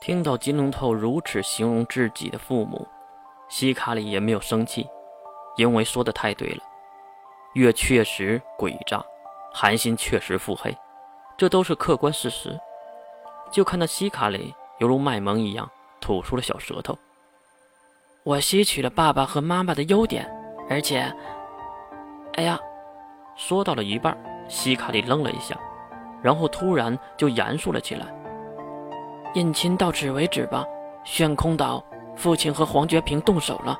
听到金龙头如此形容自己的父母，西卡里也没有生气，因为说的太对了。月确实诡诈，寒心确实腹黑，这都是客观事实。就看那西卡里犹如卖萌一样吐出了小舌头。我吸取了爸爸和妈妈的优点，而且，哎呀，说到了一半，西卡里愣了一下，然后突然就严肃了起来。姻亲到此为止吧，悬空岛，父亲和黄觉平动手了，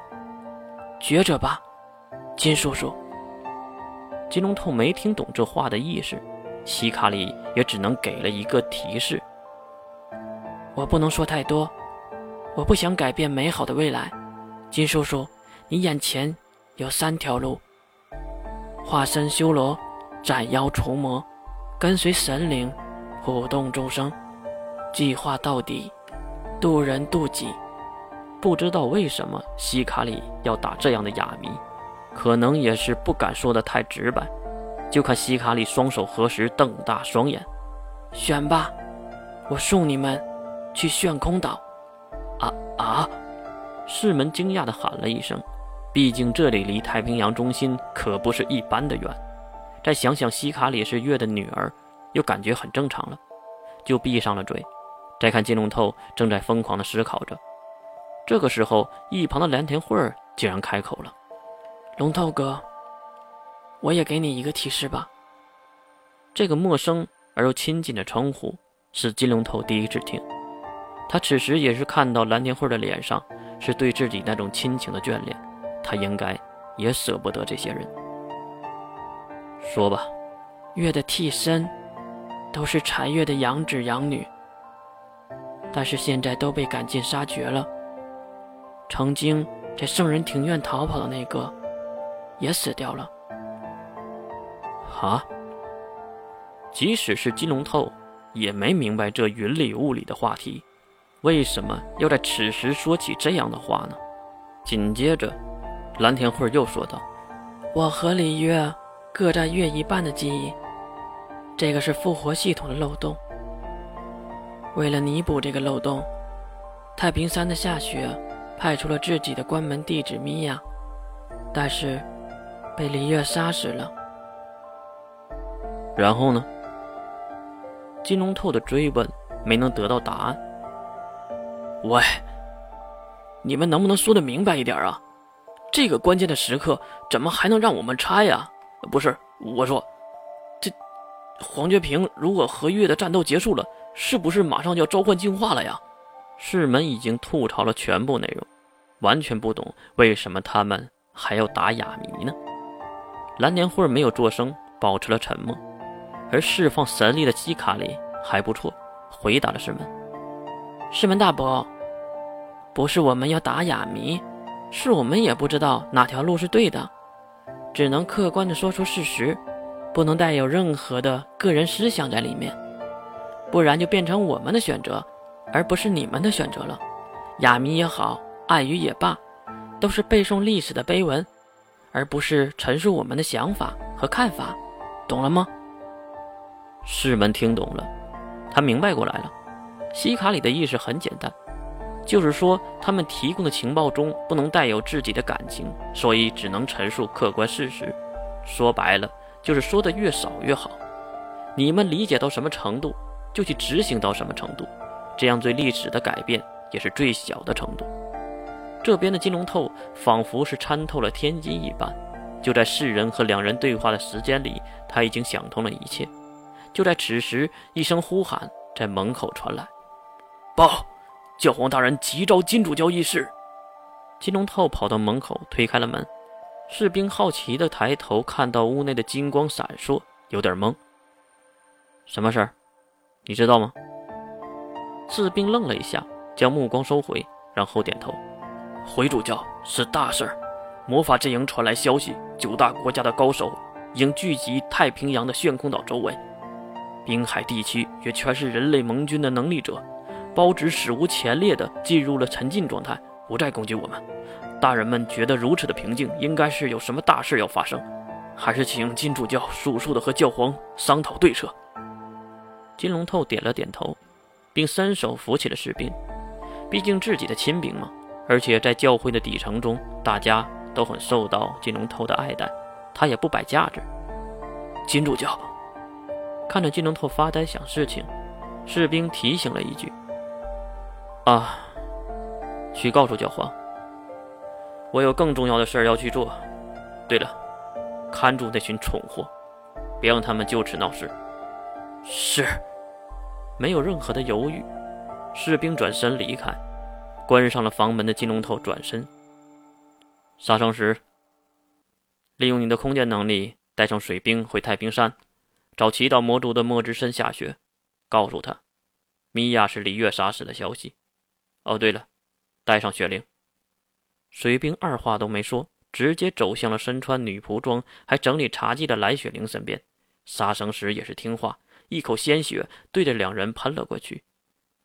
觉者吧，金叔叔。金龙头没听懂这话的意思，西卡里也只能给了一个提示：我不能说太多，我不想改变美好的未来。金叔叔，你眼前有三条路：化身修罗，斩妖除魔，跟随神灵，普动众生。计划到底，渡人渡己。不知道为什么西卡里要打这样的哑谜，可能也是不敢说的太直白。就看西卡里双手合十，瞪大双眼，选吧，我送你们去炫空岛。啊啊！世门惊讶地喊了一声，毕竟这里离太平洋中心可不是一般的远。再想想西卡里是月的女儿，又感觉很正常了，就闭上了嘴。再看金龙头正在疯狂地思考着，这个时候，一旁的蓝田慧儿竟然开口了：“龙头哥，我也给你一个提示吧。”这个陌生而又亲近的称呼是金龙头第一次听。他此时也是看到蓝田慧的脸上是对自己那种亲情的眷恋，他应该也舍不得这些人。说吧，月的替身都是残月的养子养女。但是现在都被赶尽杀绝了。曾经在圣人庭院逃跑的那个，也死掉了。啊！即使是金龙透，也没明白这云里雾里的话题，为什么要在此时说起这样的话呢？紧接着，蓝田慧又说道：“我和李月各占月一半的记忆，这个是复活系统的漏洞。”为了弥补这个漏洞，太平山的夏雪派出了自己的关门弟子米娅，但是被李月杀死了。然后呢？金龙透的追问没能得到答案。喂，你们能不能说的明白一点啊？这个关键的时刻怎么还能让我们猜呀？不是，我说，这黄觉平如果和月的战斗结束了。是不是马上就要召唤进化了呀？世门已经吐槽了全部内容，完全不懂为什么他们还要打哑谜呢？蓝年慧没有作声，保持了沉默。而释放神力的基卡里还不错，回答了世门：“世门大伯，不是我们要打哑谜，是我们也不知道哪条路是对的，只能客观的说出事实，不能带有任何的个人思想在里面。”不然就变成我们的选择，而不是你们的选择了。哑谜也好，暗语也罢，都是背诵历史的碑文，而不是陈述我们的想法和看法，懂了吗？世门听懂了，他明白过来了。西卡里的意思很简单，就是说他们提供的情报中不能带有自己的感情，所以只能陈述客观事实。说白了，就是说的越少越好。你们理解到什么程度？就去执行到什么程度，这样对历史的改变也是最小的程度。这边的金龙透仿佛是参透了天机一般，就在世人和两人对话的时间里，他已经想通了一切。就在此时，一声呼喊在门口传来：“报，教皇大人急召金主教议事。”金龙透跑到门口，推开了门。士兵好奇地抬头，看到屋内的金光闪烁，有点懵。什么事儿？你知道吗？士兵愣了一下，将目光收回，然后点头。回主教，是大事儿。魔法阵营传来消息，九大国家的高手应聚集太平洋的炫空岛周围，滨海地区也全是人类盟军的能力者。包子史无前例的进入了沉浸状态，不再攻击我们。大人们觉得如此的平静，应该是有什么大事要发生，还是请金主教速速的和教皇商讨对策。金龙透点了点头，并伸手扶起了士兵，毕竟自己的亲兵嘛。而且在教会的底层中，大家都很受到金龙头的爱戴，他也不摆架子。金主教看着金龙头发呆想事情，士兵提醒了一句：“啊，去告诉教皇，我有更重要的事儿要去做。对了，看住那群蠢货，别让他们就此闹事。”是，没有任何的犹豫，士兵转身离开。关上了房门的金龙头转身。杀生石，利用你的空间能力带上水兵回太平山，找祈祷魔族的墨之森下雪，告诉他，米娅是李月杀死的消息。哦，对了，带上雪灵。水兵二话都没说，直接走向了身穿女仆装还整理茶几的来雪灵身边。杀生石也是听话，一口鲜血对着两人喷了过去，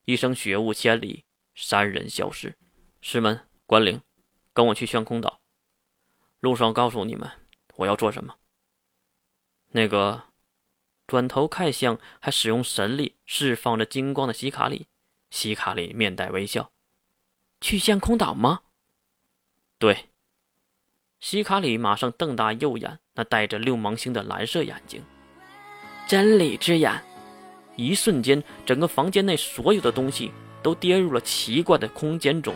一声血雾千里。三人消失，师门关灵，跟我去悬空岛。路上告诉你们我要做什么。那个，转头看向还使用神力释放着金光的西卡里，西卡里面带微笑。去悬空岛吗？对。西卡里马上瞪大右眼，那带着六芒星的蓝色眼睛，真理之眼。一瞬间，整个房间内所有的东西。都跌入了奇怪的空间中，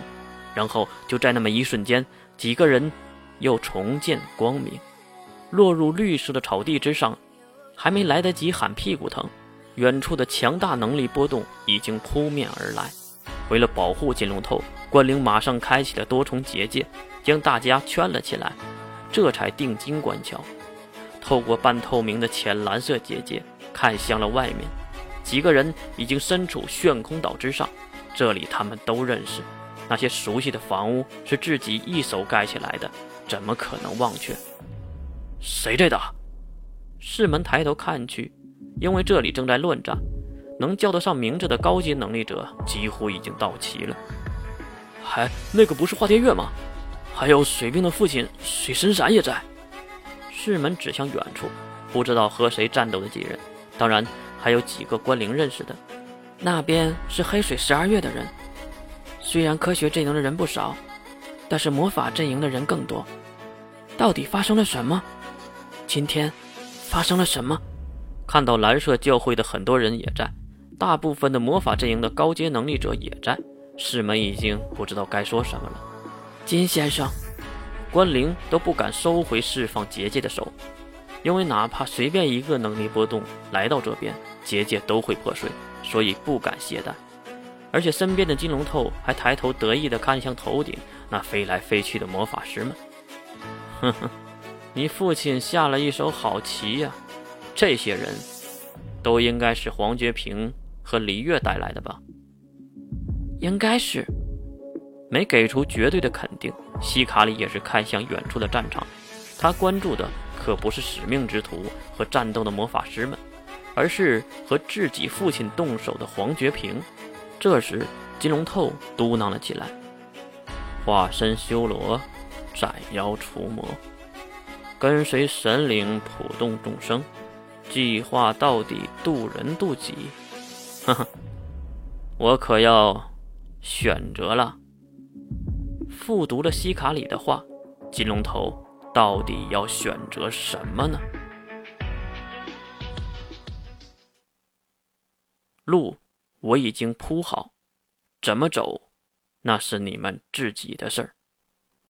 然后就在那么一瞬间，几个人又重见光明，落入绿色的草地之上。还没来得及喊屁股疼，远处的强大能力波动已经扑面而来。为了保护金龙头，关灵马上开启了多重结界，将大家圈了起来，这才定睛观瞧。透过半透明的浅蓝色结界，看向了外面，几个人已经身处悬空岛之上。这里他们都认识，那些熟悉的房屋是自己一手盖起来的，怎么可能忘却？谁在打？世门抬头看去，因为这里正在乱战，能叫得上名字的高阶能力者几乎已经到齐了。还那个不是华天月吗？还有水兵的父亲水神闪也在。世门指向远处，不知道和谁战斗的几人，当然还有几个关灵认识的。那边是黑水十二月的人，虽然科学阵营的人不少，但是魔法阵营的人更多。到底发生了什么？今天发生了什么？看到蓝色教会的很多人也在，大部分的魔法阵营的高阶能力者也在，师门已经不知道该说什么了。金先生，关灵都不敢收回释放结界的手，因为哪怕随便一个能力波动来到这边，结界都会破碎。所以不敢懈怠，而且身边的金龙头还抬头得意地看向头顶那飞来飞去的魔法师们。哼哼，你父亲下了一手好棋呀！这些人都应该是黄觉平和李月带来的吧？应该是，没给出绝对的肯定。西卡里也是看向远处的战场，他关注的可不是使命之徒和战斗的魔法师们。而是和自己父亲动手的黄觉平。这时，金龙透嘟囔了起来：“化身修罗，斩妖除魔，跟随神灵普度众生，计划到底渡人渡己。”呵呵，我可要选择了。复读了西卡里的话，金龙头到底要选择什么呢？路我已经铺好，怎么走，那是你们自己的事儿。